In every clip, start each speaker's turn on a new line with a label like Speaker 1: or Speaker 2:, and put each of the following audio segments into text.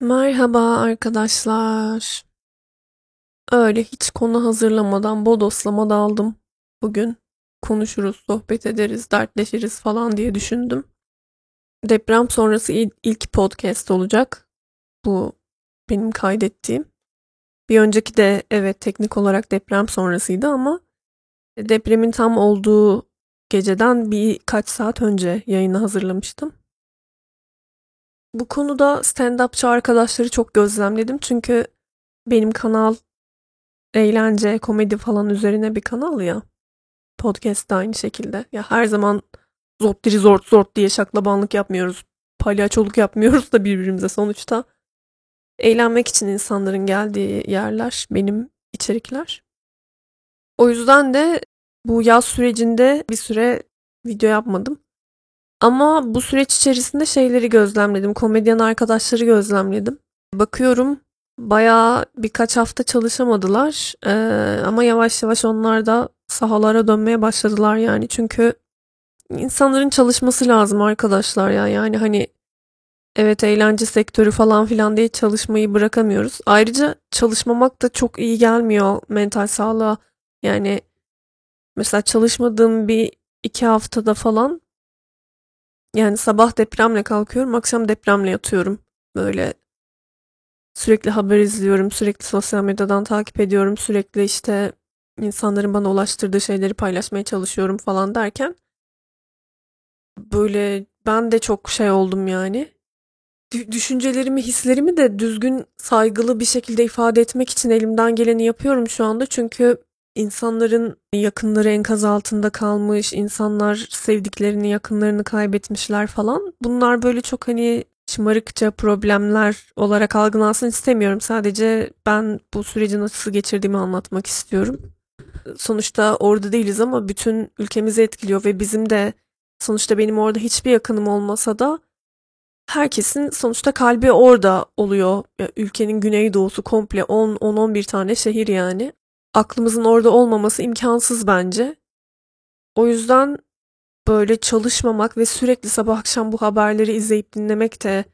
Speaker 1: Merhaba arkadaşlar. Öyle hiç konu hazırlamadan bodoslama daldım. Bugün konuşuruz, sohbet ederiz, dertleşiriz falan diye düşündüm. Deprem sonrası ilk podcast olacak. Bu benim kaydettiğim. Bir önceki de evet teknik olarak deprem sonrasıydı ama depremin tam olduğu geceden birkaç saat önce yayını hazırlamıştım. Bu konuda stand-upçı arkadaşları çok gözlemledim. Çünkü benim kanal eğlence, komedi falan üzerine bir kanal ya. Podcast da aynı şekilde. Ya her zaman zort diri zort zort diye şaklabanlık yapmıyoruz. Palyaçoluk yapmıyoruz da birbirimize sonuçta. Eğlenmek için insanların geldiği yerler benim içerikler. O yüzden de bu yaz sürecinde bir süre video yapmadım. Ama bu süreç içerisinde şeyleri gözlemledim. Komedyen arkadaşları gözlemledim. Bakıyorum bayağı birkaç hafta çalışamadılar. Ee, ama yavaş yavaş onlar da sahalara dönmeye başladılar yani. Çünkü insanların çalışması lazım arkadaşlar ya. Yani hani evet eğlence sektörü falan filan diye çalışmayı bırakamıyoruz. Ayrıca çalışmamak da çok iyi gelmiyor mental sağlığa. Yani mesela çalışmadığım bir iki haftada falan yani sabah depremle kalkıyorum, akşam depremle yatıyorum. Böyle sürekli haber izliyorum, sürekli sosyal medyadan takip ediyorum, sürekli işte insanların bana ulaştırdığı şeyleri paylaşmaya çalışıyorum falan derken böyle ben de çok şey oldum yani. Düşüncelerimi, hislerimi de düzgün, saygılı bir şekilde ifade etmek için elimden geleni yapıyorum şu anda. Çünkü insanların yakınları enkaz altında kalmış, insanlar sevdiklerini, yakınlarını kaybetmişler falan. Bunlar böyle çok hani şımarıkça problemler olarak algılansın istemiyorum. Sadece ben bu süreci nasıl geçirdiğimi anlatmak istiyorum. Sonuçta orada değiliz ama bütün ülkemizi etkiliyor ve bizim de sonuçta benim orada hiçbir yakınım olmasa da herkesin sonuçta kalbi orada oluyor. Ya, ülkenin güneydoğusu komple 10-11 tane şehir yani aklımızın orada olmaması imkansız bence. O yüzden böyle çalışmamak ve sürekli sabah akşam bu haberleri izleyip dinlemek de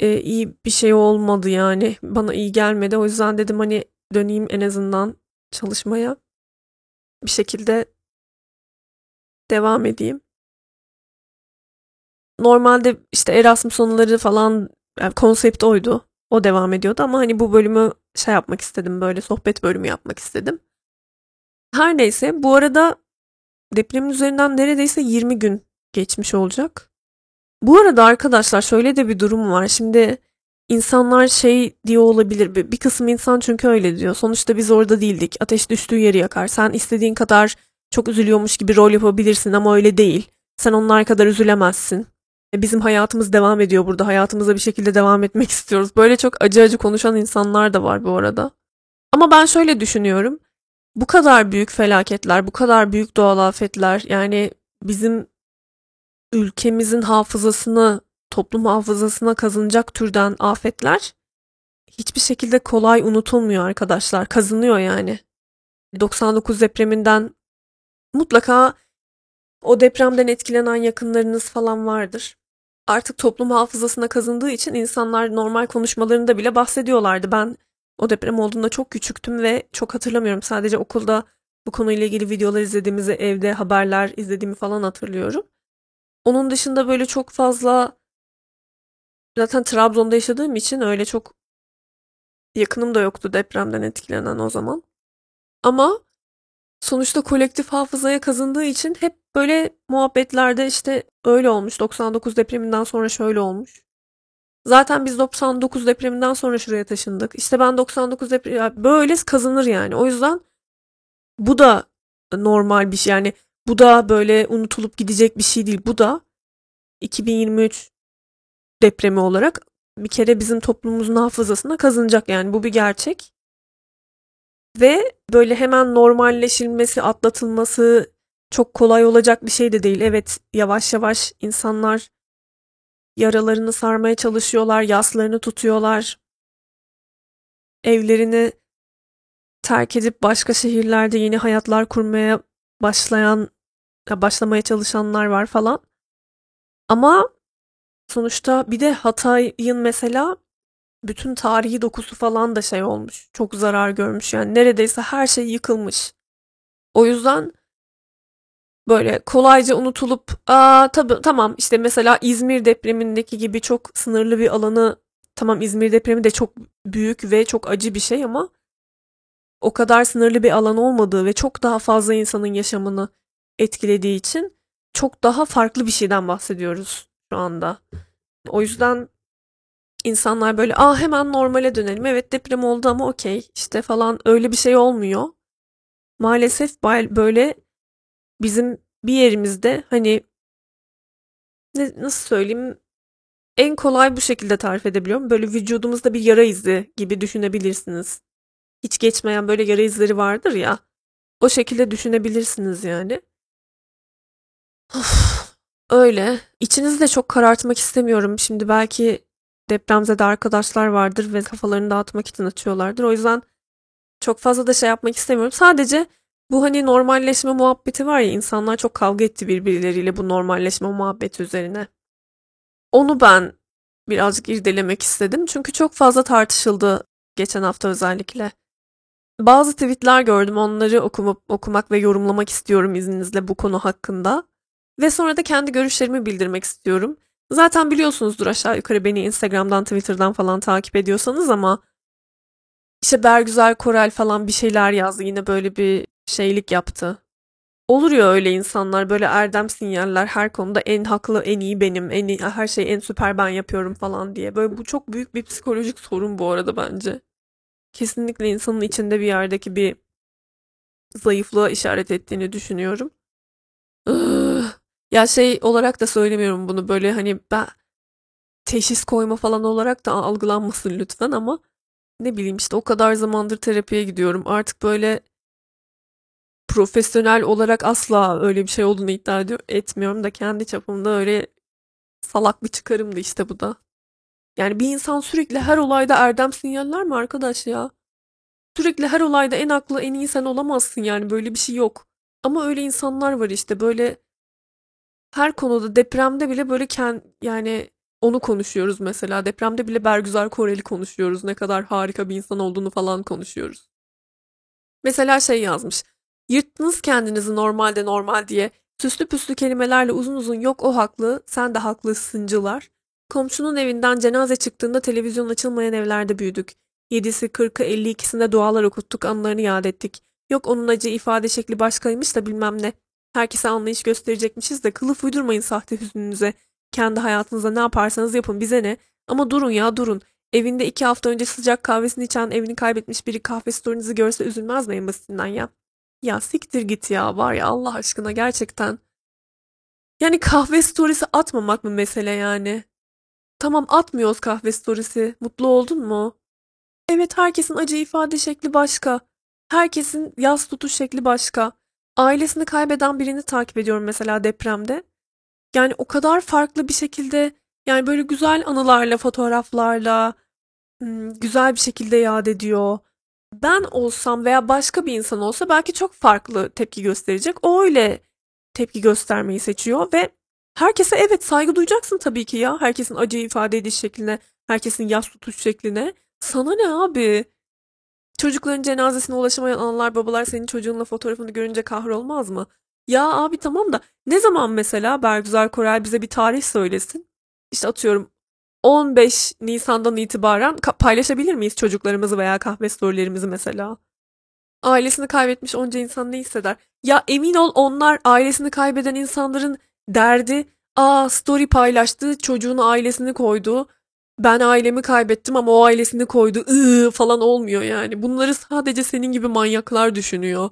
Speaker 1: e, iyi bir şey olmadı yani. Bana iyi gelmedi. O yüzden dedim hani döneyim en azından çalışmaya. Bir şekilde devam edeyim. Normalde işte Erasmus sonları falan yani konsept oydu. O devam ediyordu ama hani bu bölümü şey yapmak istedim böyle sohbet bölümü yapmak istedim. Her neyse bu arada depremin üzerinden neredeyse 20 gün geçmiş olacak. Bu arada arkadaşlar şöyle de bir durum var. Şimdi insanlar şey diyor olabilir. Bir kısım insan çünkü öyle diyor. Sonuçta biz orada değildik. Ateş düştüğü yeri yakar. Sen istediğin kadar çok üzülüyormuş gibi rol yapabilirsin ama öyle değil. Sen onlar kadar üzülemezsin. E, bizim hayatımız devam ediyor burada. Hayatımıza bir şekilde devam etmek istiyoruz. Böyle çok acı acı konuşan insanlar da var bu arada. Ama ben şöyle düşünüyorum. Bu kadar büyük felaketler, bu kadar büyük doğal afetler yani bizim ülkemizin hafızasını, toplum hafızasına kazınacak türden afetler hiçbir şekilde kolay unutulmuyor arkadaşlar. Kazınıyor yani. 99 depreminden mutlaka o depremden etkilenen yakınlarınız falan vardır artık toplum hafızasına kazındığı için insanlar normal konuşmalarında bile bahsediyorlardı. Ben o deprem olduğunda çok küçüktüm ve çok hatırlamıyorum. Sadece okulda bu konuyla ilgili videolar izlediğimizi, evde haberler izlediğimi falan hatırlıyorum. Onun dışında böyle çok fazla zaten Trabzon'da yaşadığım için öyle çok yakınım da yoktu depremden etkilenen o zaman. Ama sonuçta kolektif hafızaya kazındığı için hep böyle muhabbetlerde işte öyle olmuş. 99 depreminden sonra şöyle olmuş. Zaten biz 99 depreminden sonra şuraya taşındık. İşte ben 99 deprem böyle kazanır yani. O yüzden bu da normal bir şey. Yani bu da böyle unutulup gidecek bir şey değil. Bu da 2023 depremi olarak bir kere bizim toplumumuzun hafızasına kazınacak yani bu bir gerçek. Ve böyle hemen normalleşilmesi, atlatılması çok kolay olacak bir şey de değil. Evet, yavaş yavaş insanlar yaralarını sarmaya çalışıyorlar, yaslarını tutuyorlar. Evlerini terk edip başka şehirlerde yeni hayatlar kurmaya başlayan başlamaya çalışanlar var falan. Ama sonuçta bir de Hatay'ın mesela bütün tarihi dokusu falan da şey olmuş. Çok zarar görmüş yani neredeyse her şey yıkılmış. O yüzden böyle kolayca unutulup aa tabii tamam işte mesela İzmir depremindeki gibi çok sınırlı bir alanı tamam İzmir depremi de çok büyük ve çok acı bir şey ama o kadar sınırlı bir alan olmadığı ve çok daha fazla insanın yaşamını etkilediği için çok daha farklı bir şeyden bahsediyoruz şu anda. O yüzden insanlar böyle aa hemen normale dönelim. Evet deprem oldu ama okey işte falan öyle bir şey olmuyor. Maalesef böyle bizim bir yerimizde hani ne, nasıl söyleyeyim en kolay bu şekilde tarif edebiliyorum. Böyle vücudumuzda bir yara izi gibi düşünebilirsiniz. Hiç geçmeyen böyle yara izleri vardır ya. O şekilde düşünebilirsiniz yani. Of, öyle. İçinizi de çok karartmak istemiyorum. Şimdi belki depremzede arkadaşlar vardır ve kafalarını dağıtmak için açıyorlardır. O yüzden çok fazla da şey yapmak istemiyorum. Sadece bu hani normalleşme muhabbeti var ya insanlar çok kavga etti birbirleriyle bu normalleşme muhabbeti üzerine. Onu ben birazcık irdelemek istedim. Çünkü çok fazla tartışıldı geçen hafta özellikle. Bazı tweetler gördüm. Onları okumak, okumak ve yorumlamak istiyorum izninizle bu konu hakkında. Ve sonra da kendi görüşlerimi bildirmek istiyorum. Zaten biliyorsunuzdur aşağı yukarı beni Instagram'dan, Twitter'dan falan takip ediyorsanız ama işte Bergüzar Korel falan bir şeyler yazdı. Yine böyle bir şeylik yaptı. Olur ya öyle insanlar böyle erdem sinyaller her konuda en haklı en iyi benim en iyi, her şeyi en süper ben yapıyorum falan diye. Böyle bu çok büyük bir psikolojik sorun bu arada bence. Kesinlikle insanın içinde bir yerdeki bir zayıflığa işaret ettiğini düşünüyorum. Ya şey olarak da söylemiyorum bunu böyle hani ben teşhis koyma falan olarak da algılanmasın lütfen ama ne bileyim işte o kadar zamandır terapiye gidiyorum. Artık böyle profesyonel olarak asla öyle bir şey olduğunu iddia ediyor, etmiyorum da kendi çapımda öyle salak bir çıkarımdı işte bu da. Yani bir insan sürekli her olayda erdem sinyaller mi arkadaş ya? Sürekli her olayda en aklı en iyi sen olamazsın yani böyle bir şey yok. Ama öyle insanlar var işte böyle her konuda depremde bile böyle kend, yani onu konuşuyoruz mesela. Depremde bile Bergüzar Koreli konuşuyoruz. Ne kadar harika bir insan olduğunu falan konuşuyoruz. Mesela şey yazmış. Yırttınız kendinizi normalde normal diye. Süslü püslü kelimelerle uzun uzun yok o haklı, sen de haklısıncılar. Komşunun evinden cenaze çıktığında televizyon açılmayan evlerde büyüdük. Yedisi, kırkı, elli ikisinde dualar okuttuk, anılarını yad ettik. Yok onun acı ifade şekli başkaymış da bilmem ne. Herkese anlayış gösterecekmişiz de kılıf uydurmayın sahte hüznünüze. Kendi hayatınızda ne yaparsanız yapın bize ne. Ama durun ya durun. Evinde iki hafta önce sıcak kahvesini içen evini kaybetmiş biri kahve story'nizi görse üzülmez mi en basitinden ya? Ya siktir git ya var ya Allah aşkına gerçekten. Yani kahve storiesi atmamak mı mesele yani? Tamam atmıyoruz kahve storiesi. Mutlu oldun mu? Evet herkesin acı ifade şekli başka. Herkesin yaz tutuş şekli başka. Ailesini kaybeden birini takip ediyorum mesela depremde. Yani o kadar farklı bir şekilde yani böyle güzel anılarla, fotoğraflarla güzel bir şekilde yad ediyor. Ben olsam veya başka bir insan olsa belki çok farklı tepki gösterecek. O öyle tepki göstermeyi seçiyor ve herkese evet saygı duyacaksın tabii ki ya. Herkesin acı ifade ediş şekline, herkesin yas tutuş şekline. Sana ne abi? Çocukların cenazesine ulaşamayan analar babalar senin çocuğunla fotoğrafını görünce kahrolmaz mı? Ya abi tamam da ne zaman mesela Bergüzar Korel bize bir tarih söylesin? İşte atıyorum 15 Nisan'dan itibaren paylaşabilir miyiz çocuklarımızı veya kahve storylerimizi mesela? Ailesini kaybetmiş onca insan ne hisseder? Ya emin ol onlar ailesini kaybeden insanların derdi aa story paylaştı çocuğunu ailesini koydu ben ailemi kaybettim ama o ailesini koydu ıı falan olmuyor yani. Bunları sadece senin gibi manyaklar düşünüyor.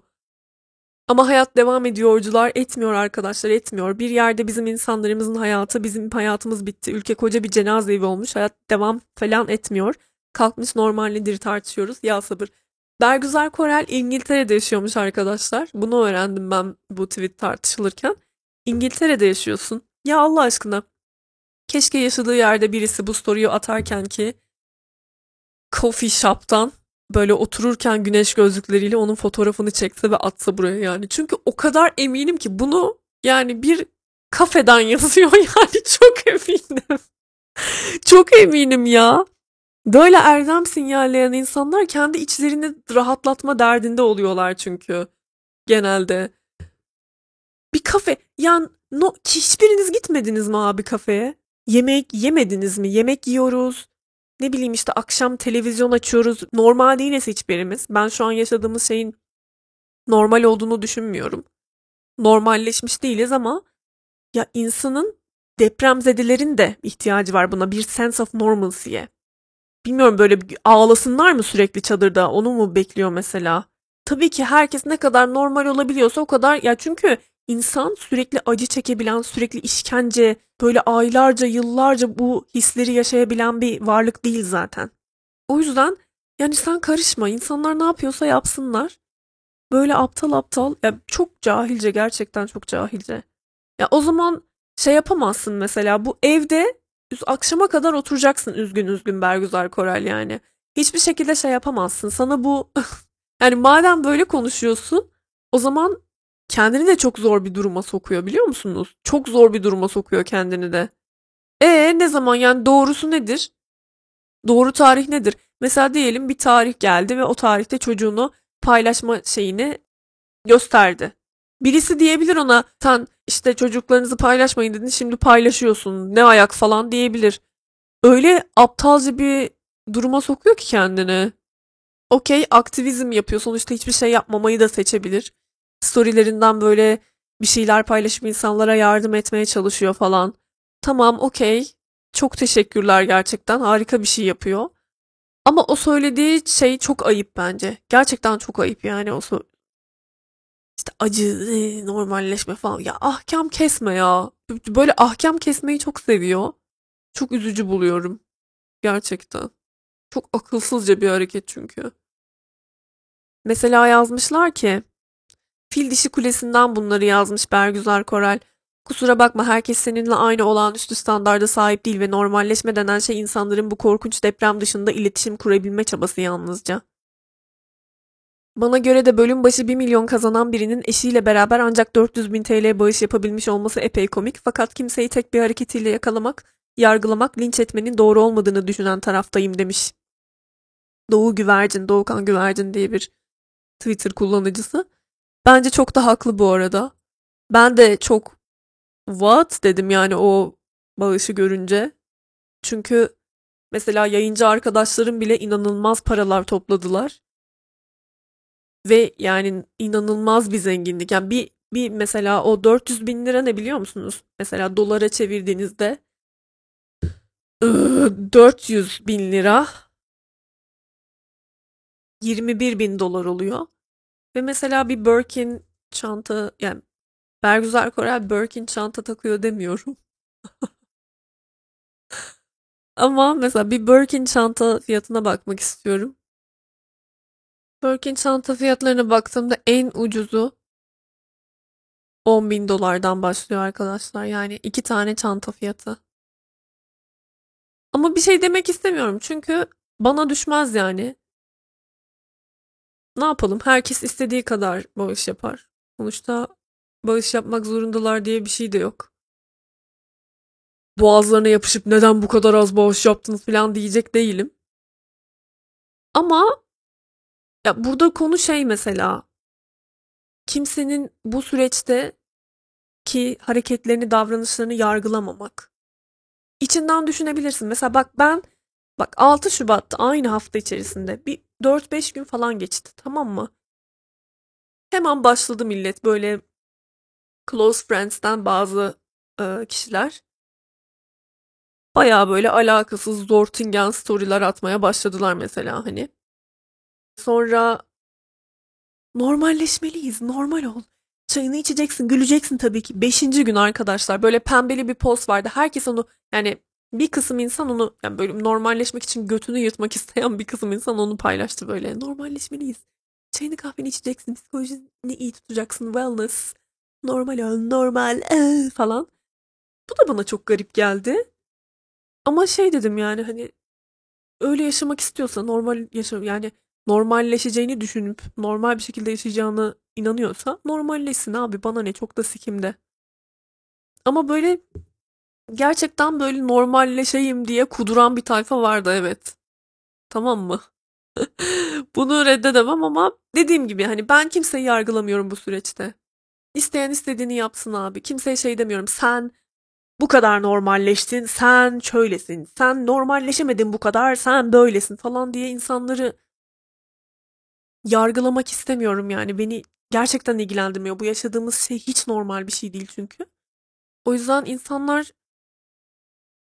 Speaker 1: Ama hayat devam ediyorcular etmiyor arkadaşlar etmiyor. Bir yerde bizim insanlarımızın hayatı bizim hayatımız bitti. Ülke koca bir cenaze evi olmuş hayat devam falan etmiyor. Kalkmış normal nedir tartışıyoruz ya sabır. Bergüzar Korel İngiltere'de yaşıyormuş arkadaşlar. Bunu öğrendim ben bu tweet tartışılırken. İngiltere'de yaşıyorsun. Ya Allah aşkına Keşke yaşadığı yerde birisi bu story'yi atarken ki coffee shop'tan böyle otururken güneş gözlükleriyle onun fotoğrafını çekse ve atsa buraya yani. Çünkü o kadar eminim ki bunu yani bir kafeden yazıyor yani çok eminim. çok eminim ya. Böyle erdem sinyalleyen insanlar kendi içlerini rahatlatma derdinde oluyorlar çünkü genelde. Bir kafe yani no, hiçbiriniz gitmediniz mi abi kafeye? Yemek yemediniz mi? Yemek yiyoruz. Ne bileyim işte akşam televizyon açıyoruz. Normal değiliz hiçbirimiz. Ben şu an yaşadığımız şeyin normal olduğunu düşünmüyorum. Normalleşmiş değiliz ama ya insanın depremzedelerin de ihtiyacı var buna bir sense of normalcy'ye. Bilmiyorum böyle ağlasınlar mı sürekli çadırda onu mu bekliyor mesela? Tabii ki herkes ne kadar normal olabiliyorsa o kadar ya çünkü insan sürekli acı çekebilen, sürekli işkence, böyle aylarca, yıllarca bu hisleri yaşayabilen bir varlık değil zaten. O yüzden yani sen karışma. İnsanlar ne yapıyorsa yapsınlar. Böyle aptal aptal, ya çok cahilce gerçekten çok cahilce. Ya o zaman şey yapamazsın mesela bu evde akşama kadar oturacaksın üzgün üzgün Bergüzar Korel yani. Hiçbir şekilde şey yapamazsın. Sana bu yani madem böyle konuşuyorsun o zaman kendini de çok zor bir duruma sokuyor biliyor musunuz? Çok zor bir duruma sokuyor kendini de. E ne zaman yani doğrusu nedir? Doğru tarih nedir? Mesela diyelim bir tarih geldi ve o tarihte çocuğunu paylaşma şeyini gösterdi. Birisi diyebilir ona sen işte çocuklarınızı paylaşmayın dedin şimdi paylaşıyorsun ne ayak falan diyebilir. Öyle aptalca bir duruma sokuyor ki kendini. Okey aktivizm yapıyor sonuçta hiçbir şey yapmamayı da seçebilir. Storylerinden böyle bir şeyler paylaşıp insanlara yardım etmeye çalışıyor falan. Tamam okey çok teşekkürler gerçekten harika bir şey yapıyor. Ama o söylediği şey çok ayıp bence. Gerçekten çok ayıp yani o so- işte acı, e, normalleşme falan. Ya ahkam kesme ya. Böyle ahkam kesmeyi çok seviyor. Çok üzücü buluyorum. Gerçekten. Çok akılsızca bir hareket çünkü. Mesela yazmışlar ki Fil Dişi Kulesi'nden bunları yazmış Bergüzar Korel. Kusura bakma herkes seninle aynı olağanüstü standarda sahip değil ve normalleşme denen şey insanların bu korkunç deprem dışında iletişim kurabilme çabası yalnızca. Bana göre de bölüm başı 1 milyon kazanan birinin eşiyle beraber ancak 400 bin TL bağış yapabilmiş olması epey komik fakat kimseyi tek bir hareketiyle yakalamak, yargılamak, linç etmenin doğru olmadığını düşünen taraftayım demiş. Doğu Güvercin, Doğukan Güvercin diye bir Twitter kullanıcısı. Bence çok da haklı bu arada. Ben de çok what dedim yani o bağışı görünce. Çünkü mesela yayıncı arkadaşlarım bile inanılmaz paralar topladılar. Ve yani inanılmaz bir zenginlik. Yani bir, bir mesela o 400 bin lira ne biliyor musunuz? Mesela dolara çevirdiğinizde 400 bin lira 21 bin dolar oluyor. Ve mesela bir Birkin çanta yani Bergüzar Korel Birkin çanta takıyor demiyorum. Ama mesela bir Birkin çanta fiyatına bakmak istiyorum. Birkin çanta fiyatlarına baktığımda en ucuzu 10 bin dolardan başlıyor arkadaşlar. Yani iki tane çanta fiyatı. Ama bir şey demek istemiyorum çünkü bana düşmez yani. Ne yapalım? Herkes istediği kadar bağış yapar. Sonuçta bağış yapmak zorundalar diye bir şey de yok. Boğazlarına yapışıp neden bu kadar az bağış yaptınız falan diyecek değilim. Ama ya burada konu şey mesela kimsenin bu süreçte ki hareketlerini, davranışlarını yargılamamak. İçinden düşünebilirsin. Mesela bak ben bak 6 Şubat'ta aynı hafta içerisinde bir 4-5 gün falan geçti tamam mı? Hemen başladı millet böyle close friends'ten bazı e, kişiler baya böyle alakasız Zortingen story'ler atmaya başladılar mesela hani. Sonra normalleşmeliyiz, normal ol. Çayını içeceksin, güleceksin tabii ki. Beşinci gün arkadaşlar böyle pembeli bir post vardı. Herkes onu yani bir kısım insan onu yani böyle normalleşmek için götünü yırtmak isteyen bir kısım insan onu paylaştı böyle. Normalleşmeliyiz. Çayını kahveni içeceksin, psikolojini iyi tutacaksın, wellness, normal ol, normal ee, falan. Bu da bana çok garip geldi. Ama şey dedim yani hani öyle yaşamak istiyorsa normal yaşam yani normalleşeceğini düşünüp normal bir şekilde yaşayacağını inanıyorsa normalleşsin abi bana ne çok da sikimde. Ama böyle gerçekten böyle normalleşeyim diye kuduran bir tayfa vardı evet. Tamam mı? Bunu reddedemem ama dediğim gibi hani ben kimseyi yargılamıyorum bu süreçte. İsteyen istediğini yapsın abi. Kimseye şey demiyorum. Sen bu kadar normalleştin, sen şöylesin, sen normalleşemedin bu kadar, sen böylesin falan diye insanları yargılamak istemiyorum yani. Beni gerçekten ilgilendirmiyor. Bu yaşadığımız şey hiç normal bir şey değil çünkü. O yüzden insanlar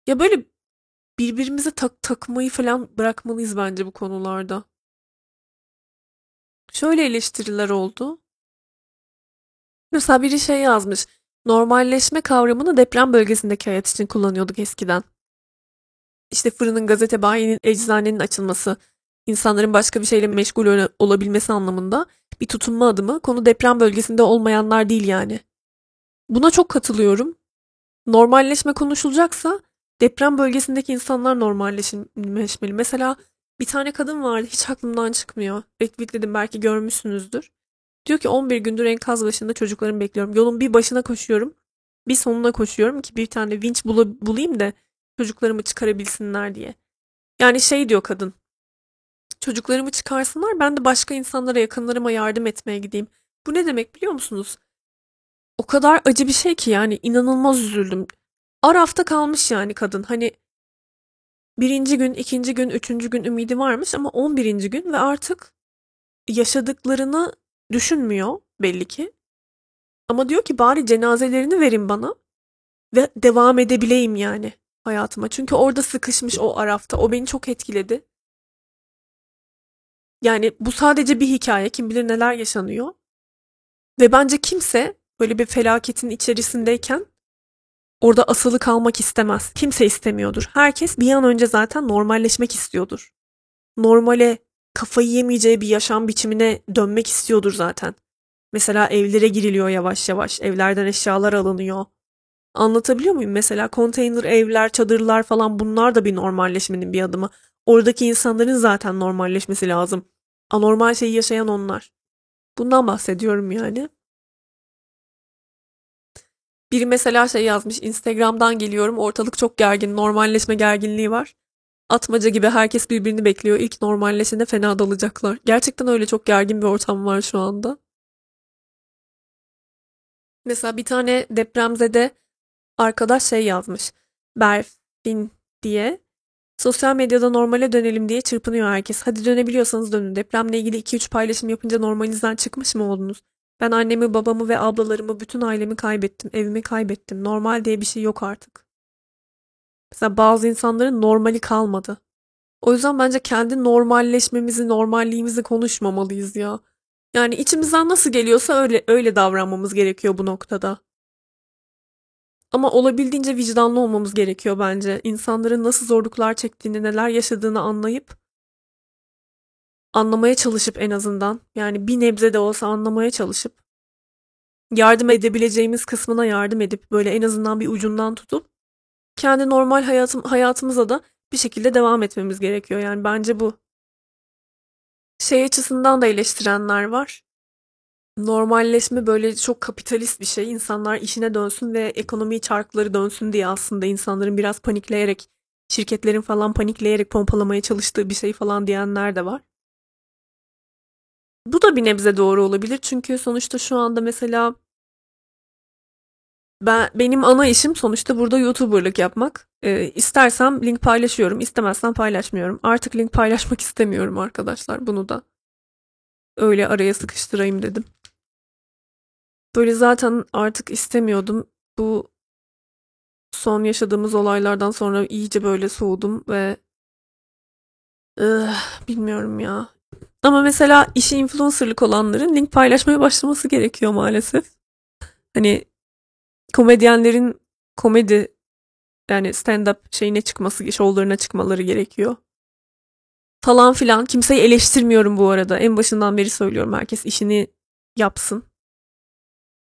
Speaker 1: ya böyle birbirimize tak takmayı falan bırakmalıyız bence bu konularda. Şöyle eleştiriler oldu. Mesela biri şey yazmış. Normalleşme kavramını deprem bölgesindeki hayat için kullanıyorduk eskiden. İşte fırının, gazete, bayinin, eczanenin açılması, insanların başka bir şeyle meşgul olabilmesi anlamında bir tutunma adımı. Konu deprem bölgesinde olmayanlar değil yani. Buna çok katılıyorum. Normalleşme konuşulacaksa deprem bölgesindeki insanlar normalleşmeli. Mesela bir tane kadın vardı hiç aklımdan çıkmıyor. Retweetledim belki görmüşsünüzdür. Diyor ki 11 gündür enkaz başında çocuklarımı bekliyorum. Yolun bir başına koşuyorum. Bir sonuna koşuyorum ki bir tane vinç bul bulayım da çocuklarımı çıkarabilsinler diye. Yani şey diyor kadın. Çocuklarımı çıkarsınlar ben de başka insanlara yakınlarıma yardım etmeye gideyim. Bu ne demek biliyor musunuz? O kadar acı bir şey ki yani inanılmaz üzüldüm. Arafta kalmış yani kadın. Hani birinci gün, ikinci gün, üçüncü gün ümidi varmış ama on birinci gün ve artık yaşadıklarını düşünmüyor belli ki. Ama diyor ki bari cenazelerini verin bana ve devam edebileyim yani hayatıma. Çünkü orada sıkışmış o arafta. O beni çok etkiledi. Yani bu sadece bir hikaye. Kim bilir neler yaşanıyor. Ve bence kimse böyle bir felaketin içerisindeyken orada asılı kalmak istemez. Kimse istemiyordur. Herkes bir an önce zaten normalleşmek istiyordur. Normale kafayı yemeyeceği bir yaşam biçimine dönmek istiyordur zaten. Mesela evlere giriliyor yavaş yavaş. Evlerden eşyalar alınıyor. Anlatabiliyor muyum? Mesela konteyner evler, çadırlar falan bunlar da bir normalleşmenin bir adımı. Oradaki insanların zaten normalleşmesi lazım. Anormal şeyi yaşayan onlar. Bundan bahsediyorum yani. Biri mesela şey yazmış. Instagram'dan geliyorum. Ortalık çok gergin. Normalleşme gerginliği var. Atmaca gibi herkes birbirini bekliyor. İlk normalleşene fena dalacaklar. Gerçekten öyle çok gergin bir ortam var şu anda. Mesela bir tane depremzede arkadaş şey yazmış. Berfin diye. Sosyal medyada normale dönelim diye çırpınıyor herkes. Hadi dönebiliyorsanız dönün. Depremle ilgili 2-3 paylaşım yapınca normalinizden çıkmış mı oldunuz? Ben annemi, babamı ve ablalarımı, bütün ailemi kaybettim. Evimi kaybettim. Normal diye bir şey yok artık. Mesela bazı insanların normali kalmadı. O yüzden bence kendi normalleşmemizi, normalliğimizi konuşmamalıyız ya. Yani içimizden nasıl geliyorsa öyle öyle davranmamız gerekiyor bu noktada. Ama olabildiğince vicdanlı olmamız gerekiyor bence. İnsanların nasıl zorluklar çektiğini, neler yaşadığını anlayıp anlamaya çalışıp en azından yani bir nebze de olsa anlamaya çalışıp yardım edebileceğimiz kısmına yardım edip böyle en azından bir ucundan tutup kendi normal hayatım hayatımıza da bir şekilde devam etmemiz gerekiyor. Yani bence bu. Şey açısından da eleştirenler var. Normalleşme böyle çok kapitalist bir şey. İnsanlar işine dönsün ve ekonomi çarkları dönsün diye aslında insanların biraz panikleyerek, şirketlerin falan panikleyerek pompalamaya çalıştığı bir şey falan diyenler de var. Bu da bir nebze doğru olabilir. Çünkü sonuçta şu anda mesela ben benim ana işim sonuçta burada YouTuber'lık yapmak. Ee, istersem link paylaşıyorum, istemezsem paylaşmıyorum. Artık link paylaşmak istemiyorum arkadaşlar. Bunu da öyle araya sıkıştırayım dedim. Böyle zaten artık istemiyordum. Bu son yaşadığımız olaylardan sonra iyice böyle soğudum ve ıh, bilmiyorum ya. Ama mesela işi influencerlık olanların link paylaşmaya başlaması gerekiyor maalesef. Hani komedyenlerin komedi yani stand-up şeyine çıkması, şovlarına çıkmaları gerekiyor. Falan filan. Kimseyi eleştirmiyorum bu arada. En başından beri söylüyorum. Herkes işini yapsın.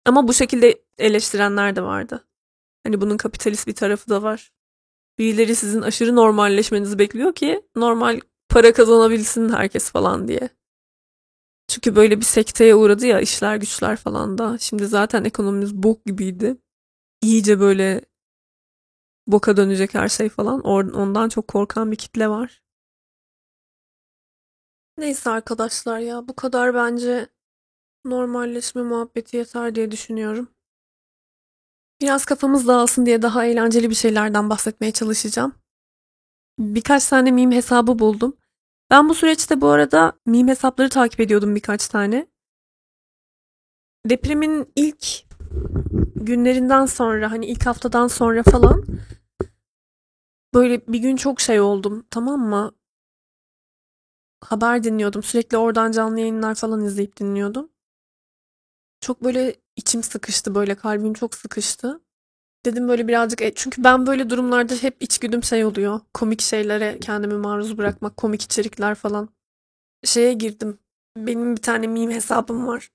Speaker 1: Ama bu şekilde eleştirenler de vardı. Hani bunun kapitalist bir tarafı da var. Birileri sizin aşırı normalleşmenizi bekliyor ki normal para kazanabilsin herkes falan diye. Çünkü böyle bir sekteye uğradı ya işler güçler falan da. Şimdi zaten ekonomimiz bok gibiydi iyice böyle boka dönecek her şey falan. Ondan çok korkan bir kitle var. Neyse arkadaşlar ya bu kadar bence normalleşme muhabbeti yeter diye düşünüyorum. Biraz kafamız dağılsın diye daha eğlenceli bir şeylerden bahsetmeye çalışacağım. Birkaç tane meme hesabı buldum. Ben bu süreçte bu arada meme hesapları takip ediyordum birkaç tane. Depremin ilk günlerinden sonra hani ilk haftadan sonra falan böyle bir gün çok şey oldum tamam mı? Haber dinliyordum. Sürekli oradan canlı yayınlar falan izleyip dinliyordum. Çok böyle içim sıkıştı böyle kalbim çok sıkıştı. Dedim böyle birazcık e, çünkü ben böyle durumlarda hep içgüdüm şey oluyor. Komik şeylere kendimi maruz bırakmak, komik içerikler falan. Şeye girdim. Benim bir tane meme hesabım var.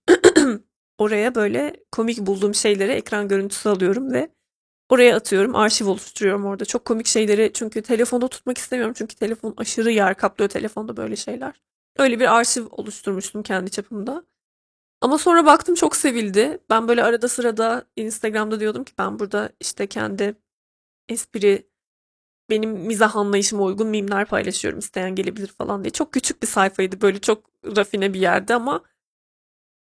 Speaker 1: Oraya böyle komik bulduğum şeyleri ekran görüntüsü alıyorum ve oraya atıyorum. Arşiv oluşturuyorum orada. Çok komik şeyleri çünkü telefonda tutmak istemiyorum. Çünkü telefon aşırı yer kaplıyor telefonda böyle şeyler. Öyle bir arşiv oluşturmuştum kendi çapımda. Ama sonra baktım çok sevildi. Ben böyle arada sırada Instagram'da diyordum ki ben burada işte kendi espri benim mizah anlayışıma uygun mimler paylaşıyorum isteyen gelebilir falan diye. Çok küçük bir sayfaydı böyle çok rafine bir yerde ama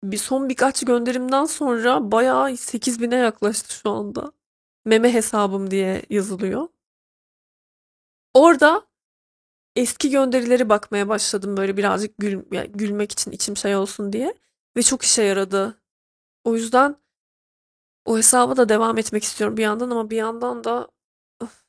Speaker 1: bir son birkaç gönderimden sonra bayağı 8000'e yaklaştı şu anda. Meme hesabım diye yazılıyor. Orada eski gönderileri bakmaya başladım böyle birazcık gül, yani gülmek için içim şey olsun diye. Ve çok işe yaradı. O yüzden o hesaba da devam etmek istiyorum bir yandan ama bir yandan da öf,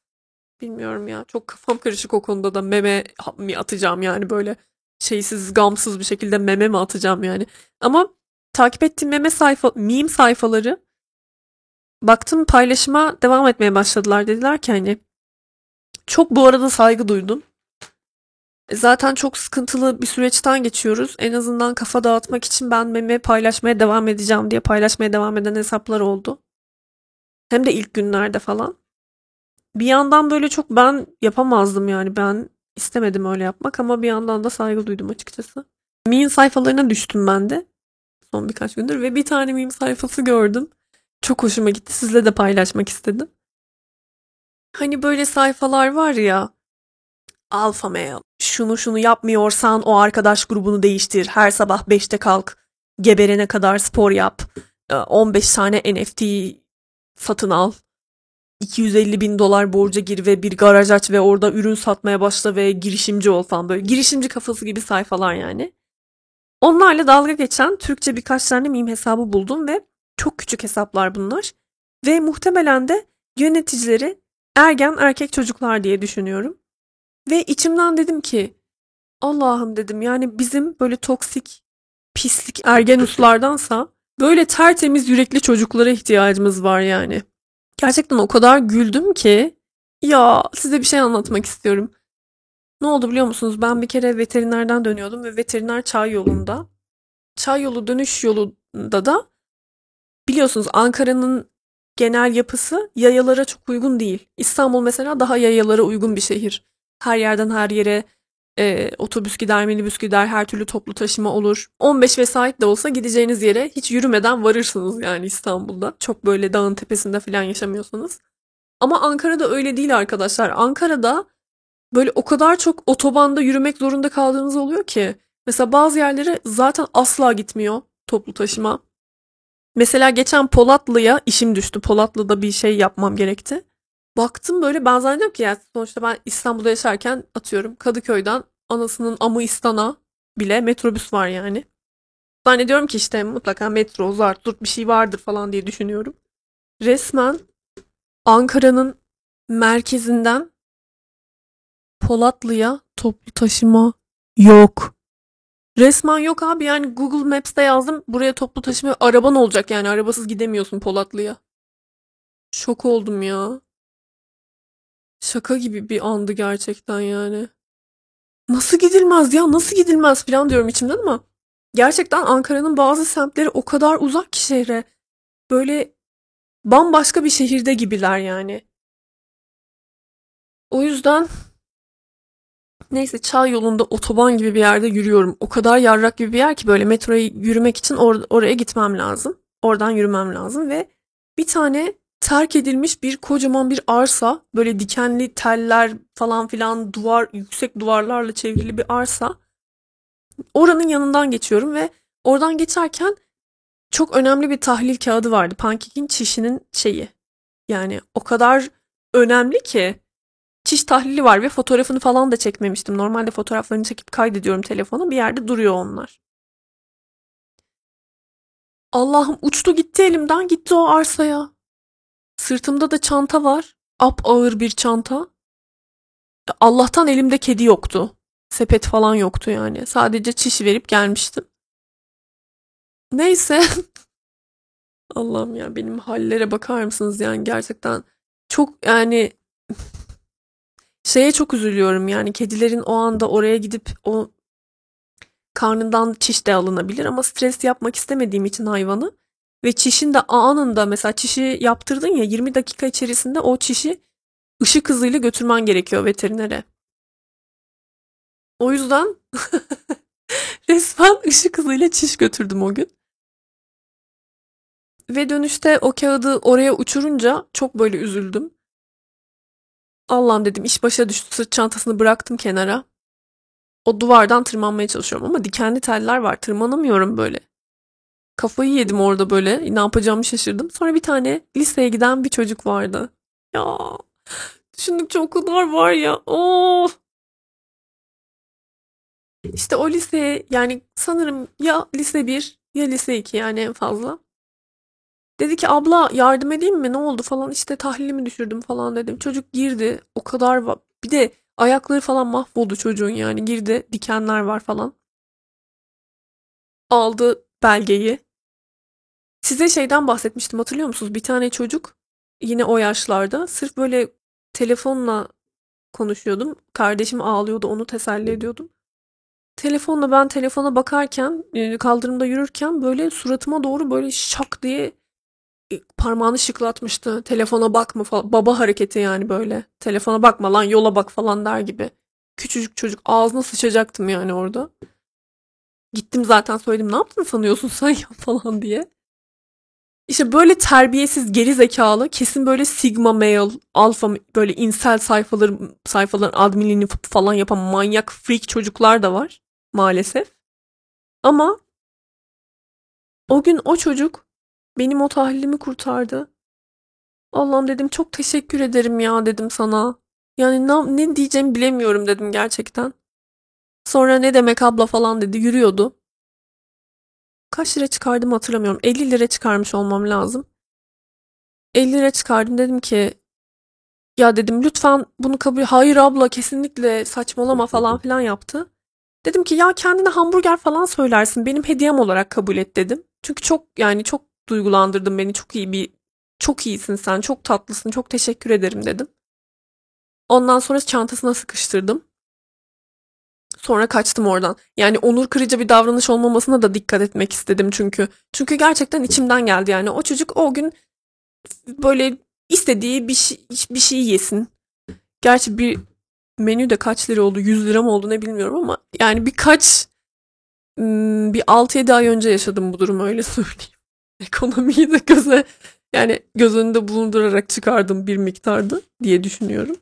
Speaker 1: bilmiyorum ya çok kafam karışık o konuda da meme mi atacağım yani böyle şeysiz gamsız bir şekilde meme mi atacağım yani. Ama takip ettiğim meme sayfa, meme sayfaları baktım paylaşıma devam etmeye başladılar dediler ki hani çok bu arada saygı duydum. E, zaten çok sıkıntılı bir süreçten geçiyoruz. En azından kafa dağıtmak için ben meme paylaşmaya devam edeceğim diye paylaşmaya devam eden hesaplar oldu. Hem de ilk günlerde falan. Bir yandan böyle çok ben yapamazdım yani ben istemedim öyle yapmak ama bir yandan da saygı duydum açıkçası. Meme sayfalarına düştüm ben de son birkaç gündür ve bir tane meme sayfası gördüm. Çok hoşuma gitti. Sizle de paylaşmak istedim. Hani böyle sayfalar var ya alfa male. Şunu şunu yapmıyorsan o arkadaş grubunu değiştir. Her sabah 5'te kalk. Geberene kadar spor yap. 15 tane NFT satın al. 250 bin dolar borca gir ve bir garaj aç ve orada ürün satmaya başla ve girişimci ol falan böyle. Girişimci kafası gibi sayfalar yani. Onlarla dalga geçen Türkçe birkaç tane meme hesabı buldum ve çok küçük hesaplar bunlar. Ve muhtemelen de yöneticileri ergen erkek çocuklar diye düşünüyorum. Ve içimden dedim ki Allah'ım dedim yani bizim böyle toksik, pislik ergen uslardansa böyle tertemiz yürekli çocuklara ihtiyacımız var yani. Gerçekten o kadar güldüm ki ya size bir şey anlatmak istiyorum. Ne oldu biliyor musunuz? Ben bir kere veterinerden dönüyordum ve veteriner çay yolunda. Çay yolu dönüş yolunda da biliyorsunuz Ankara'nın genel yapısı yayalara çok uygun değil. İstanbul mesela daha yayalara uygun bir şehir. Her yerden her yere e, otobüs gider, minibüs gider, her türlü toplu taşıma olur. 15 vesait de olsa gideceğiniz yere hiç yürümeden varırsınız yani İstanbul'da. Çok böyle dağın tepesinde falan yaşamıyorsanız. Ama Ankara'da öyle değil arkadaşlar. Ankara'da böyle o kadar çok otobanda yürümek zorunda kaldığınız oluyor ki. Mesela bazı yerlere zaten asla gitmiyor toplu taşıma. Mesela geçen Polatlı'ya işim düştü. Polatlı'da bir şey yapmam gerekti. Baktım böyle ben zannediyorum ki yani sonuçta ben İstanbul'da yaşarken atıyorum Kadıköy'den anasının amı İstan'a bile metrobüs var yani. Zannediyorum ki işte mutlaka metro, zart, zurt bir şey vardır falan diye düşünüyorum. Resmen Ankara'nın merkezinden Polatlı'ya toplu taşıma yok. Resmen yok abi yani Google Maps'te yazdım buraya toplu taşıma araban olacak yani arabasız gidemiyorsun Polatlı'ya. Şok oldum ya. Şaka gibi bir andı gerçekten yani. Nasıl gidilmez ya nasıl gidilmez falan diyorum içimden ama gerçekten Ankara'nın bazı semtleri o kadar uzak ki şehre. Böyle bambaşka bir şehirde gibiler yani. O yüzden neyse çay yolunda otoban gibi bir yerde yürüyorum. O kadar yarrak gibi bir yer ki böyle metroya yürümek için or- oraya gitmem lazım. Oradan yürümem lazım ve bir tane terk edilmiş bir kocaman bir arsa. Böyle dikenli teller falan filan duvar, yüksek duvarlarla çevrili bir arsa. Oranın yanından geçiyorum ve oradan geçerken çok önemli bir tahlil kağıdı vardı. Pankekin çişinin şeyi. Yani o kadar önemli ki çiş tahlili var ve fotoğrafını falan da çekmemiştim. Normalde fotoğraflarını çekip kaydediyorum telefona. Bir yerde duruyor onlar. Allah'ım uçtu gitti elimden gitti o arsaya. Sırtımda da çanta var. Ap ağır bir çanta. Allah'tan elimde kedi yoktu. Sepet falan yoktu yani. Sadece çiş verip gelmiştim. Neyse. Allah'ım ya benim hallere bakar mısınız yani gerçekten çok yani şeye çok üzülüyorum yani kedilerin o anda oraya gidip o karnından çiş de alınabilir ama stres yapmak istemediğim için hayvanı ve çişin de anında mesela çişi yaptırdın ya 20 dakika içerisinde o çişi ışık hızıyla götürmen gerekiyor veterinere. O yüzden resmen ışık hızıyla çiş götürdüm o gün. Ve dönüşte o kağıdı oraya uçurunca çok böyle üzüldüm. Allah'ım dedim iş başa düştü sırt çantasını bıraktım kenara. O duvardan tırmanmaya çalışıyorum ama dikenli teller var tırmanamıyorum böyle. Kafayı yedim orada böyle ne yapacağımı şaşırdım. Sonra bir tane liseye giden bir çocuk vardı. Ya düşündükçe o kadar var ya. Oh. İşte o lise yani sanırım ya lise 1 ya lise 2 yani en fazla. Dedi ki abla yardım edeyim mi ne oldu falan işte tahlilimi düşürdüm falan dedim. Çocuk girdi o kadar bir de ayakları falan mahvoldu çocuğun yani girdi dikenler var falan. Aldı belgeyi. Size şeyden bahsetmiştim hatırlıyor musunuz? Bir tane çocuk yine o yaşlarda sırf böyle telefonla konuşuyordum. Kardeşim ağlıyordu onu teselli ediyordum. Telefonla ben telefona bakarken kaldırımda yürürken böyle suratıma doğru böyle şak diye parmağını şıklatmıştı. Telefona bakma falan. Baba hareketi yani böyle. Telefona bakma lan yola bak falan der gibi. Küçücük çocuk ağzına sıçacaktım yani orada. Gittim zaten söyledim ne yaptın sanıyorsun sen ya falan diye. İşte böyle terbiyesiz geri zekalı kesin böyle sigma male, alfa böyle insel sayfaları sayfaların adminliğini falan yapan manyak freak çocuklar da var maalesef. Ama o gün o çocuk benim o tahlilimi kurtardı. Allah'ım dedim çok teşekkür ederim ya dedim sana. Yani ne, ne diyeceğimi bilemiyorum dedim gerçekten. Sonra ne demek abla falan dedi yürüyordu. Kaç lira çıkardım hatırlamıyorum. 50 lira çıkarmış olmam lazım. 50 lira çıkardım dedim ki ya dedim lütfen bunu kabul hayır abla kesinlikle saçmalama falan filan yaptı. Dedim ki ya kendine hamburger falan söylersin benim hediyem olarak kabul et dedim. Çünkü çok yani çok duygulandırdın beni. Çok iyi bir çok iyisin sen. Çok tatlısın. Çok teşekkür ederim dedim. Ondan sonra çantasına sıkıştırdım. Sonra kaçtım oradan. Yani onur kırıcı bir davranış olmamasına da dikkat etmek istedim çünkü. Çünkü gerçekten içimden geldi yani. O çocuk o gün böyle istediği bir şey, bir şey yesin. Gerçi bir menü de kaç lira oldu? 100 lira mı oldu ne bilmiyorum ama yani birkaç bir 6-7 ay önce yaşadım bu durumu öyle söyleyeyim ekonomiyi de göze yani göz önünde bulundurarak çıkardım bir miktardı diye düşünüyorum.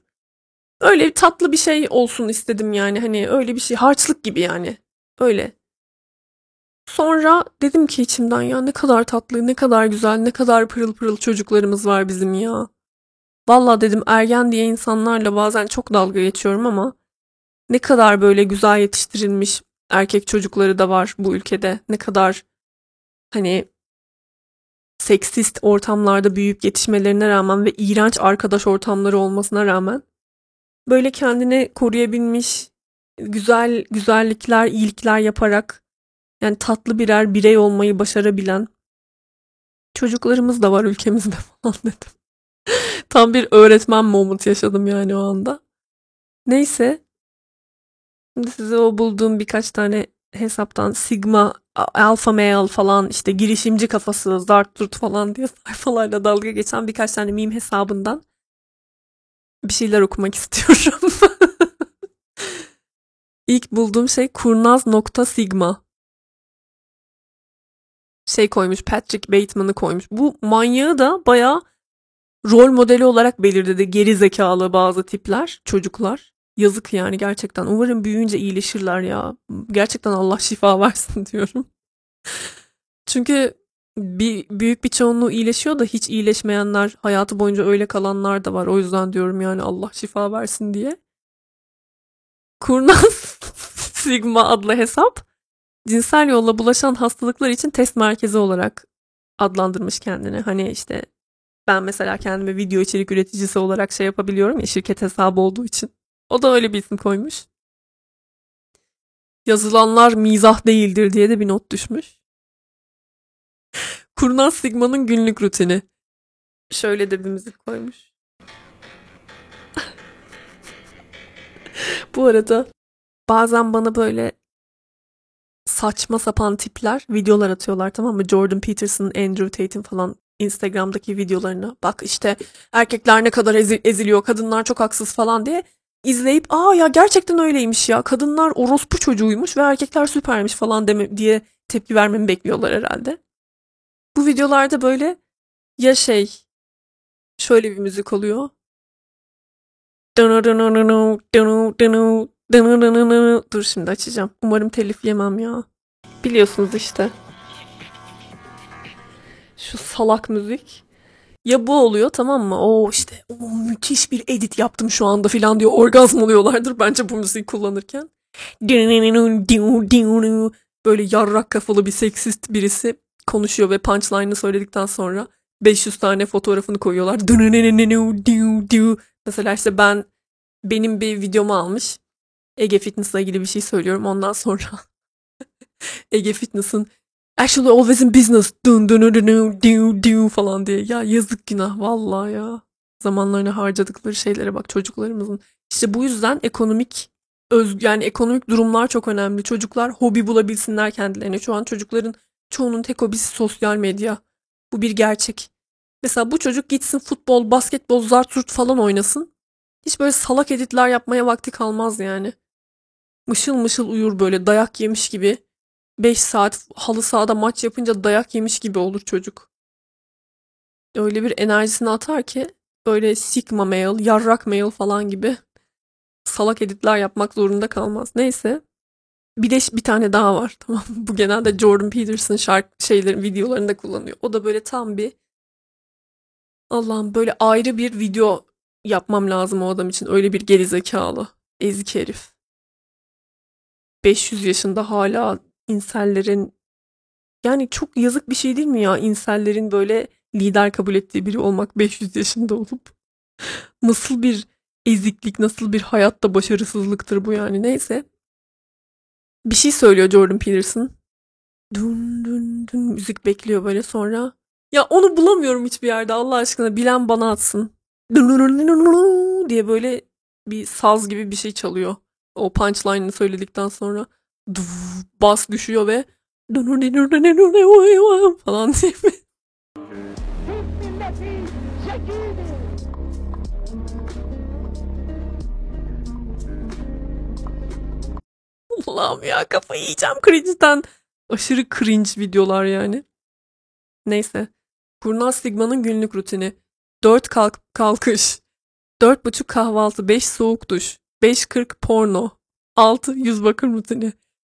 Speaker 1: Öyle tatlı bir şey olsun istedim yani hani öyle bir şey harçlık gibi yani öyle. Sonra dedim ki içimden ya ne kadar tatlı, ne kadar güzel, ne kadar pırıl pırıl çocuklarımız var bizim ya. Valla dedim ergen diye insanlarla bazen çok dalga geçiyorum ama ne kadar böyle güzel yetiştirilmiş erkek çocukları da var bu ülkede. Ne kadar hani seksist ortamlarda büyüyüp yetişmelerine rağmen ve iğrenç arkadaş ortamları olmasına rağmen böyle kendini koruyabilmiş güzel güzellikler, iyilikler yaparak yani tatlı birer birey olmayı başarabilen çocuklarımız da var ülkemizde falan dedim. Tam bir öğretmen moment yaşadım yani o anda. Neyse. Şimdi size o bulduğum birkaç tane hesaptan Sigma, Alpha Male falan işte girişimci kafası, zart falan diye sayfalarla dalga geçen birkaç tane meme hesabından bir şeyler okumak istiyorum. İlk bulduğum şey kurnaz nokta sigma. Şey koymuş Patrick Bateman'ı koymuş. Bu manyağı da baya rol modeli olarak belirledi geri zekalı bazı tipler, çocuklar. Yazık yani gerçekten. Umarım büyüyünce iyileşirler ya. Gerçekten Allah şifa versin diyorum. Çünkü bir büyük bir çoğunluğu iyileşiyor da hiç iyileşmeyenler, hayatı boyunca öyle kalanlar da var. O yüzden diyorum yani Allah şifa versin diye. Kurnaz Sigma adlı hesap cinsel yolla bulaşan hastalıklar için test merkezi olarak adlandırmış kendini. Hani işte ben mesela kendime video içerik üreticisi olarak şey yapabiliyorum ya şirket hesabı olduğu için. O da öyle bir isim koymuş. Yazılanlar mizah değildir diye de bir not düşmüş. Kurnaz Sigma'nın günlük rutini. Şöyle de bir müzik koymuş. Bu arada bazen bana böyle saçma sapan tipler videolar atıyorlar tamam mı? Jordan Peterson, Andrew Tate'in falan Instagram'daki videolarına. Bak işte erkekler ne kadar ezi- eziliyor, kadınlar çok haksız falan diye izleyip aa ya gerçekten öyleymiş ya. Kadınlar orospu çocuğuymuş ve erkekler süpermiş falan deme diye tepki vermemi bekliyorlar herhalde. Bu videolarda böyle ya şey şöyle bir müzik oluyor. Dur şimdi açacağım. Umarım telif yemem ya. Biliyorsunuz işte. Şu salak müzik. Ya bu oluyor tamam mı? O işte o müthiş bir edit yaptım şu anda filan diyor. Orgazm oluyorlardır bence bu müziği kullanırken. Böyle yarrak kafalı bir seksist birisi konuşuyor ve punchline'ını söyledikten sonra 500 tane fotoğrafını koyuyorlar. Mesela işte ben benim bir videomu almış. Ege Fitness'la ilgili bir şey söylüyorum. Ondan sonra Ege Fitness'ın actually always in business dun dun dun dun dun dun falan diye. Ya yazık günah vallahi ya. Zamanlarını harcadıkları şeylere bak çocuklarımızın. İşte bu yüzden ekonomik öz yani ekonomik durumlar çok önemli. Çocuklar hobi bulabilsinler kendilerine. Şu an çocukların çoğunun tek hobisi sosyal medya. Bu bir gerçek. Mesela bu çocuk gitsin futbol, basketbol, zart falan oynasın. Hiç böyle salak editler yapmaya vakti kalmaz yani. Mışıl mışıl uyur böyle dayak yemiş gibi. 5 saat halı sahada maç yapınca dayak yemiş gibi olur çocuk. Öyle bir enerjisini atar ki böyle sigma mail, yarrak mail falan gibi salak editler yapmak zorunda kalmaz. Neyse. Bir de bir tane daha var tamam Bu genelde Jordan Peterson şarkı şeylerin videolarında kullanıyor. O da böyle tam bir Allah'ım böyle ayrı bir video yapmam lazım o adam için. Öyle bir gerizekalı. Ezik herif. 500 yaşında hala insellerin yani çok yazık bir şey değil mi ya insellerin böyle lider kabul ettiği biri olmak 500 yaşında olup nasıl bir eziklik nasıl bir hayatta başarısızlıktır bu yani neyse bir şey söylüyor Jordan Peterson dun dun dun müzik bekliyor böyle sonra ya onu bulamıyorum hiçbir yerde Allah aşkına bilen bana atsın diye böyle bir saz gibi bir şey çalıyor o punchline'ını söyledikten sonra bas düşüyor ve falan diye Allah'ım ya kafayı yiyeceğim cringe'den. Aşırı cringe videolar yani. Neyse. Kurnaz Sigma'nın günlük rutini. 4 kalk kalkış. 4.30 kahvaltı, 5 soğuk duş, 5.40 porno, 6 yüz bakım rutini,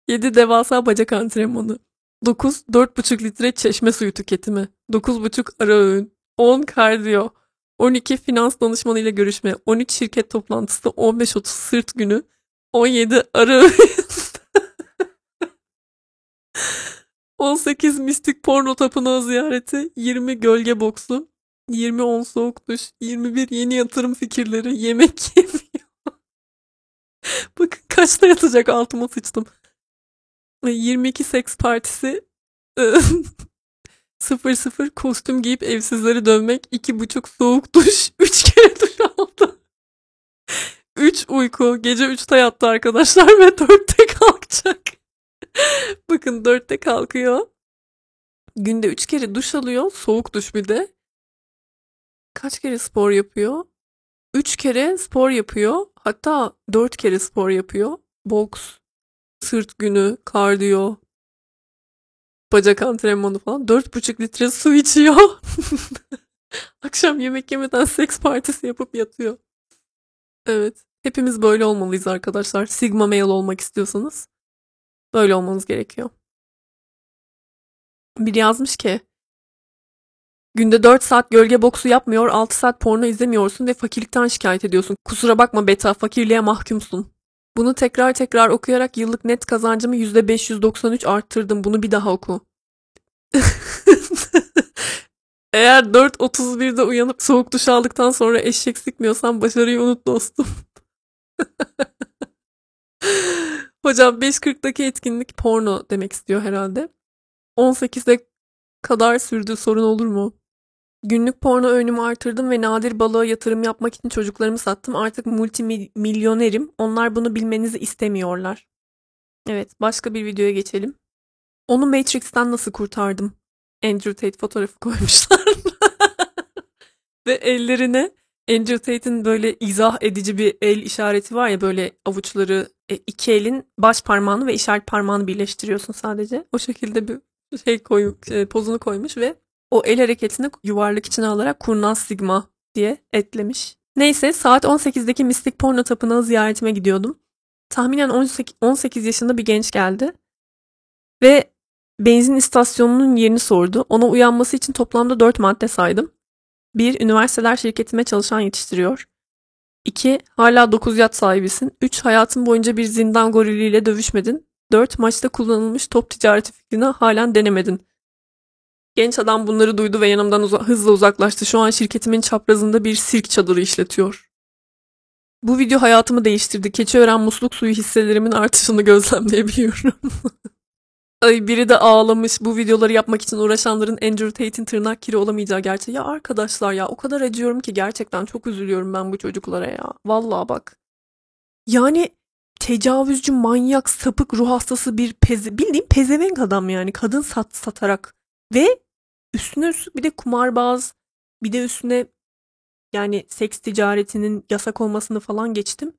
Speaker 1: 7 devasa bacak antrenmanı, 9 4.5 litre çeşme suyu tüketimi, 9.5 ara öğün, 10 kardiyo, 12 finans danışmanı ile görüşme, 13 şirket toplantısı, 15-30 sırt günü, 17 ara öğün, 18 mistik porno tapınağı ziyareti, 20 gölge boksu, 20 on soğuk duş, 21 yeni yatırım fikirleri, yemek yemiyor. Bakın kaçta yatacak altıma sıçtım. 22 seks partisi 00 kostüm giyip evsizleri dövmek 2,5 soğuk duş 3 kere. 3 uyku gece 3'te yattı arkadaşlar ve 4'te kalkacak. Bakın 4'te kalkıyor. Günde 3 kere duş alıyor. Soğuk duş bir de. Kaç kere spor yapıyor? 3 kere spor yapıyor. Hatta 4 kere spor yapıyor. Boks, sırt günü, kardiyo, bacak antrenmanı falan. 4,5 litre su içiyor. Akşam yemek yemeden seks partisi yapıp yatıyor. Evet. Hepimiz böyle olmalıyız arkadaşlar. Sigma male olmak istiyorsanız böyle olmanız gerekiyor. Biri yazmış ki Günde 4 saat gölge boksu yapmıyor, 6 saat porno izlemiyorsun ve fakirlikten şikayet ediyorsun. Kusura bakma beta, fakirliğe mahkumsun. Bunu tekrar tekrar okuyarak yıllık net kazancımı %593 arttırdım. Bunu bir daha oku. Eğer 4.31'de uyanıp soğuk duş aldıktan sonra eşek sıkmıyorsan başarıyı unut dostum. Hocam 5.40'daki etkinlik porno demek istiyor herhalde. 18'e kadar sürdü sorun olur mu? Günlük porno öğünümü artırdım ve nadir balığa yatırım yapmak için çocuklarımı sattım. Artık multimilyonerim. Onlar bunu bilmenizi istemiyorlar. Evet, başka bir videoya geçelim. Onu Matrix'ten nasıl kurtardım? Andrew Tate fotoğrafı koymuşlar. ve ellerine Andrew Tate'in böyle izah edici bir el işareti var ya böyle avuçları e, iki elin baş parmağını ve işaret parmağını birleştiriyorsun sadece. O şekilde bir şey koy, e, pozunu koymuş ve o el hareketini yuvarlak içine alarak kurnaz sigma diye eklemiş. Neyse saat 18'deki mistik porno tapınağı ziyaretime gidiyordum. Tahminen 18, 18 yaşında bir genç geldi. Ve benzin istasyonunun yerini sordu. Ona uyanması için toplamda 4 madde saydım. 1. Üniversiteler şirketime çalışan yetiştiriyor. 2. Hala 9 yat sahibisin. 3. Hayatın boyunca bir zindan goriliyle dövüşmedin. 4. Maçta kullanılmış top ticareti fikrini halen denemedin. Genç adam bunları duydu ve yanımdan uza- hızla uzaklaştı. Şu an şirketimin çaprazında bir sirk çadırı işletiyor. Bu video hayatımı değiştirdi. Keçiören musluk suyu hisselerimin artışını gözlemleyebiliyorum. Ay biri de ağlamış. Bu videoları yapmak için uğraşanların Andrew Tate'in tırnak kiri olamayacağı gerçeği. Ya arkadaşlar ya o kadar acıyorum ki gerçekten çok üzülüyorum ben bu çocuklara ya. Vallahi bak. Yani tecavüzcü, manyak, sapık, ruh hastası bir peze, bildiğim pezevenk adam yani. Kadın sat, satarak ve üstüne üstlük bir de kumarbaz, bir de üstüne yani seks ticaretinin yasak olmasını falan geçtim.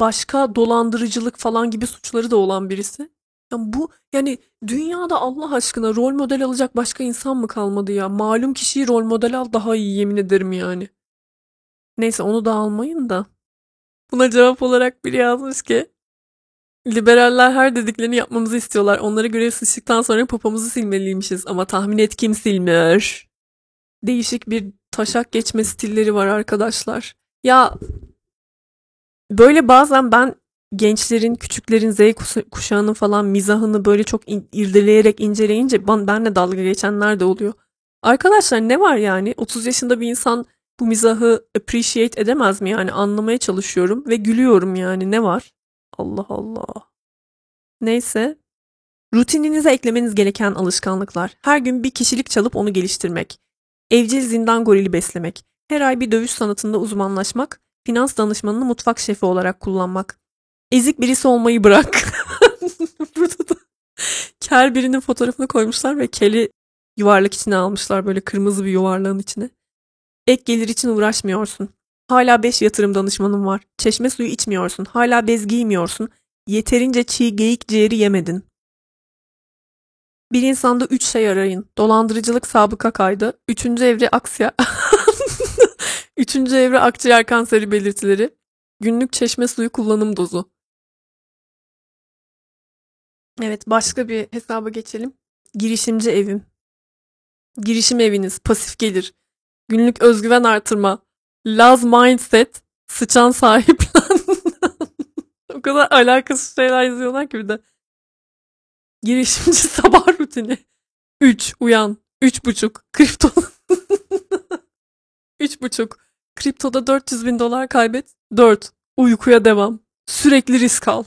Speaker 1: Başka dolandırıcılık falan gibi suçları da olan birisi. Yani bu yani dünyada Allah aşkına rol model alacak başka insan mı kalmadı ya? Malum kişiyi rol model al daha iyi yemin ederim yani. Neyse onu da almayın da. Buna cevap olarak biri yazmış ki Liberaller her dediklerini yapmamızı istiyorlar. Onlara göre sıçtıktan sonra popomuzu silmeliymişiz. Ama tahmin et kim silmiyor. Değişik bir taşak geçme stilleri var arkadaşlar. Ya böyle bazen ben gençlerin, küçüklerin Z kuşağının falan mizahını böyle çok in- irdeleyerek inceleyince ben, benle dalga geçenler de oluyor. Arkadaşlar ne var yani? 30 yaşında bir insan bu mizahı appreciate edemez mi yani? Anlamaya çalışıyorum ve gülüyorum yani. Ne var? Allah Allah. Neyse. Rutininize eklemeniz gereken alışkanlıklar. Her gün bir kişilik çalıp onu geliştirmek. Evcil zindan gorili beslemek. Her ay bir dövüş sanatında uzmanlaşmak. Finans danışmanını mutfak şefi olarak kullanmak. Ezik birisi olmayı bırak. Burada da kel birinin fotoğrafını koymuşlar ve keli yuvarlak içine almışlar böyle kırmızı bir yuvarlağın içine. Ek gelir için uğraşmıyorsun. Hala 5 yatırım danışmanın var. Çeşme suyu içmiyorsun. Hala bez giymiyorsun. Yeterince çiğ geyik ciğeri yemedin. Bir insanda 3 şey arayın. Dolandırıcılık sabıka kaydı. Üçüncü evre aksiya... Üçüncü evre akciğer kanseri belirtileri. Günlük çeşme suyu kullanım dozu. Evet başka bir hesaba geçelim. Girişimci evim. Girişim eviniz. Pasif gelir. Günlük özgüven artırma. Laz mindset. Sıçan sahiplen. o kadar alakasız şeyler yazıyorlar ki bir de. Girişimci sabah rutini. 3. Uyan. 3.5. Kripto. 3.5. Kriptoda 400 bin dolar kaybet. 4. Uykuya devam. Sürekli risk al.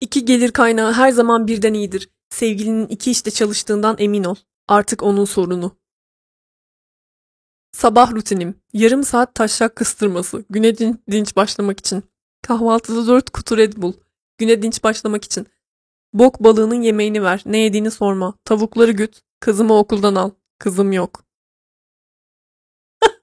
Speaker 1: İki gelir kaynağı her zaman birden iyidir. Sevgilinin iki işte çalıştığından emin ol. Artık onun sorunu. Sabah rutinim. Yarım saat taşak kıstırması. Güne din- dinç başlamak için. Kahvaltıda 4 kutu Red Bull. Güne dinç başlamak için. Bok balığının yemeğini ver. Ne yediğini sorma. Tavukları güt. Kızımı okuldan al. Kızım yok.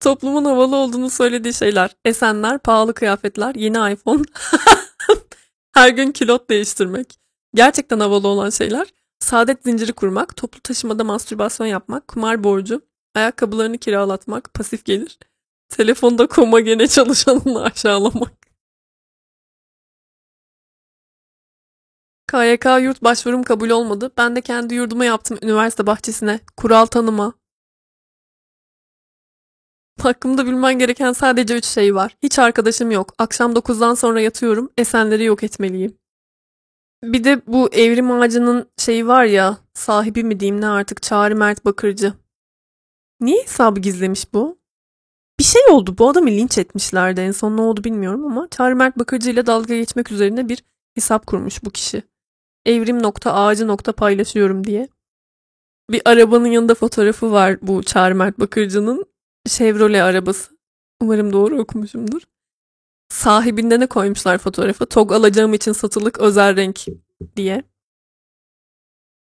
Speaker 1: Toplumun havalı olduğunu söylediği şeyler. Esenler, pahalı kıyafetler, yeni iPhone. Her gün kilot değiştirmek. Gerçekten havalı olan şeyler. Saadet zinciri kurmak, toplu taşımada mastürbasyon yapmak, kumar borcu, ayakkabılarını kiralatmak, pasif gelir. Telefonda koma gene çalışanını aşağılamak. KYK yurt başvurum kabul olmadı. Ben de kendi yurduma yaptım üniversite bahçesine. Kural tanıma. Hakkımda bilmen gereken sadece üç şey var. Hiç arkadaşım yok. Akşam 9'dan sonra yatıyorum. Esenleri yok etmeliyim. Bir de bu evrim ağacının şeyi var ya, sahibi mi diyeyim ne artık Çağrı Mert Bakırcı. Niye hesabı gizlemiş bu? Bir şey oldu. Bu adamı linç etmişlerdi. En son ne oldu bilmiyorum ama Çağrı Mert Bakırcı ile dalga geçmek üzerine bir hesap kurmuş bu kişi. Evrim nokta ağacı nokta paylaşıyorum diye. Bir arabanın yanında fotoğrafı var bu Çağrı Mert Bakırcı'nın. Chevrolet arabası. Umarım doğru okumuşumdur. Sahibinde ne koymuşlar fotoğrafı? Tog alacağım için satılık özel renk diye.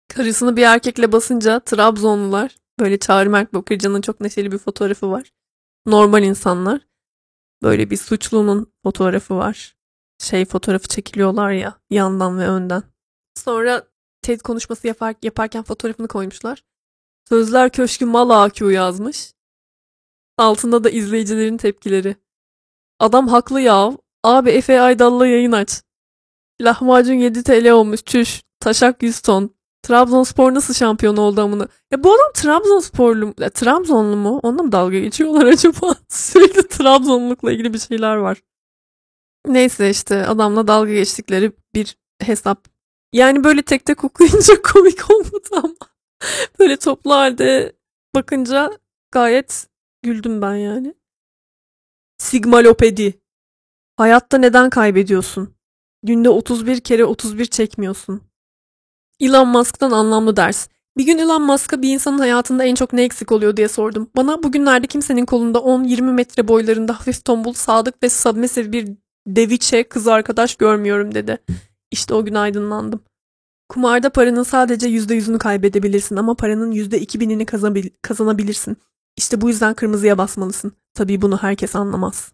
Speaker 1: Karısını bir erkekle basınca Trabzonlular böyle Çağrı Mert Bakırcı'nın çok neşeli bir fotoğrafı var. Normal insanlar. Böyle bir suçlunun fotoğrafı var. Şey fotoğrafı çekiliyorlar ya yandan ve önden. Sonra TED konuşması yapar, yaparken fotoğrafını koymuşlar. Sözler Köşkü Mal AQ yazmış. Altında da izleyicilerin tepkileri. Adam haklı ya. Abi Efe Aydal'la yayın aç. Lahmacun 7 TL olmuş. Çüş. Taşak 100 ton. Trabzonspor nasıl şampiyon oldu amına? Ya bu adam Trabzonsporlu mu? Trabzonlu mu? Onunla mı dalga geçiyorlar acaba? Sürekli Trabzonlukla ilgili bir şeyler var. Neyse işte adamla dalga geçtikleri bir hesap. Yani böyle tek tek okuyunca komik olmadı ama böyle toplu halde bakınca gayet güldüm ben yani. Sigmalopedi. Hayatta neden kaybediyorsun? Günde 31 kere 31 çekmiyorsun. Elon Musk'tan anlamlı ders. Bir gün Elon Musk'a bir insanın hayatında en çok ne eksik oluyor diye sordum. Bana bugünlerde kimsenin kolunda 10-20 metre boylarında hafif tombul, sadık ve submissive bir deviçe kız arkadaş görmüyorum dedi. İşte o gün aydınlandım. Kumarda paranın sadece %100'ünü kaybedebilirsin ama paranın %2000'ini kazanabilirsin. İşte bu yüzden kırmızıya basmalısın. Tabii bunu herkes anlamaz.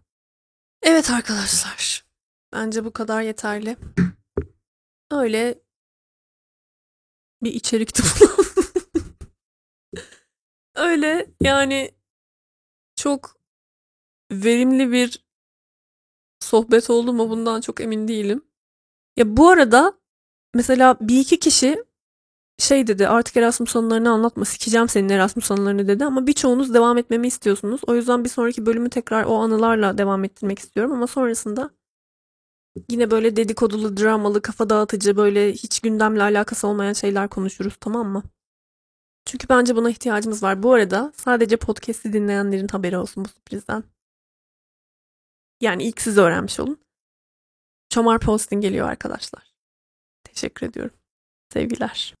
Speaker 1: Evet arkadaşlar. Bence bu kadar yeterli. Öyle bir içerikti bu. Öyle yani çok verimli bir sohbet oldu mu bundan çok emin değilim. Ya bu arada mesela bir iki kişi şey dedi artık Erasmus anılarını anlatma sikeceğim senin Erasmus anılarını dedi ama birçoğunuz devam etmemi istiyorsunuz. O yüzden bir sonraki bölümü tekrar o anılarla devam ettirmek istiyorum ama sonrasında yine böyle dedikodulu, dramalı, kafa dağıtıcı böyle hiç gündemle alakası olmayan şeyler konuşuruz tamam mı? Çünkü bence buna ihtiyacımız var. Bu arada sadece podcast'i dinleyenlerin haberi olsun bu sürprizden. Yani ilk siz öğrenmiş olun. Çomar Posting geliyor arkadaşlar. Teşekkür ediyorum. Sevgiler.